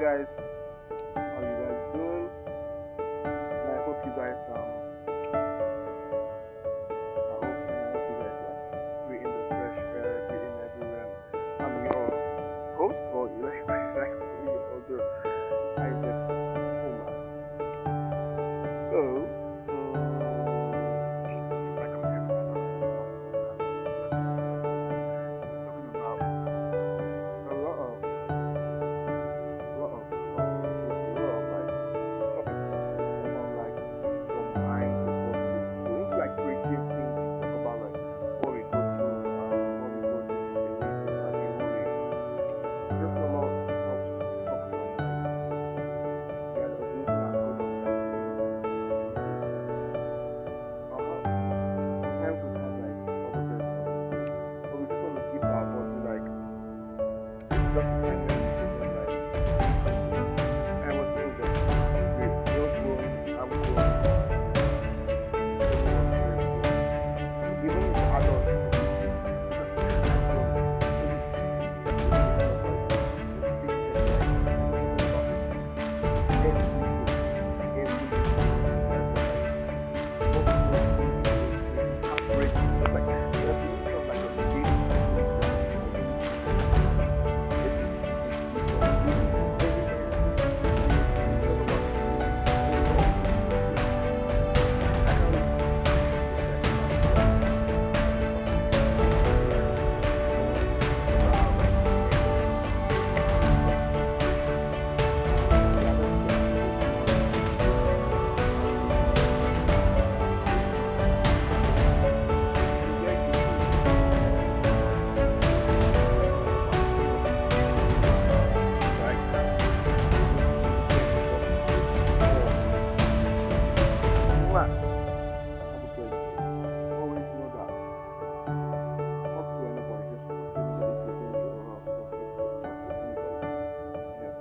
Guys, ข้างหลัง